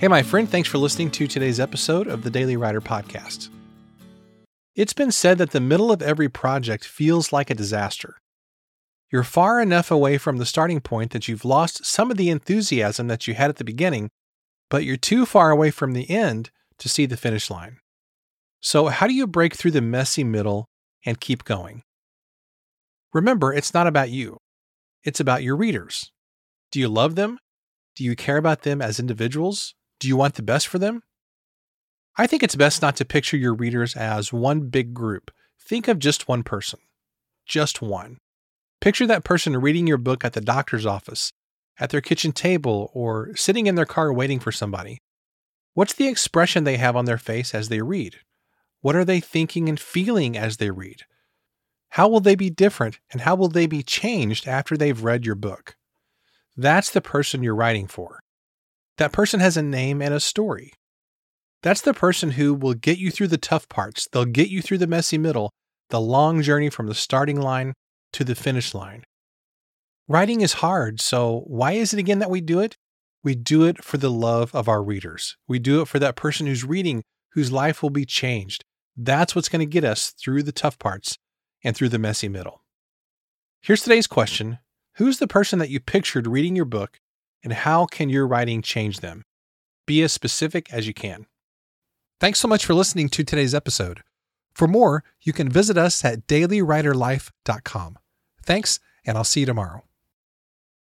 Hey, my friend, thanks for listening to today's episode of the Daily Writer Podcast. It's been said that the middle of every project feels like a disaster. You're far enough away from the starting point that you've lost some of the enthusiasm that you had at the beginning, but you're too far away from the end to see the finish line. So, how do you break through the messy middle and keep going? Remember, it's not about you, it's about your readers. Do you love them? Do you care about them as individuals? Do you want the best for them? I think it's best not to picture your readers as one big group. Think of just one person. Just one. Picture that person reading your book at the doctor's office, at their kitchen table, or sitting in their car waiting for somebody. What's the expression they have on their face as they read? What are they thinking and feeling as they read? How will they be different and how will they be changed after they've read your book? That's the person you're writing for. That person has a name and a story. That's the person who will get you through the tough parts. They'll get you through the messy middle, the long journey from the starting line to the finish line. Writing is hard, so why is it again that we do it? We do it for the love of our readers. We do it for that person who's reading, whose life will be changed. That's what's going to get us through the tough parts and through the messy middle. Here's today's question Who's the person that you pictured reading your book and how can your writing change them? Be as specific as you can. Thanks so much for listening to today's episode. For more, you can visit us at dailywriterlife.com. Thanks, and I'll see you tomorrow.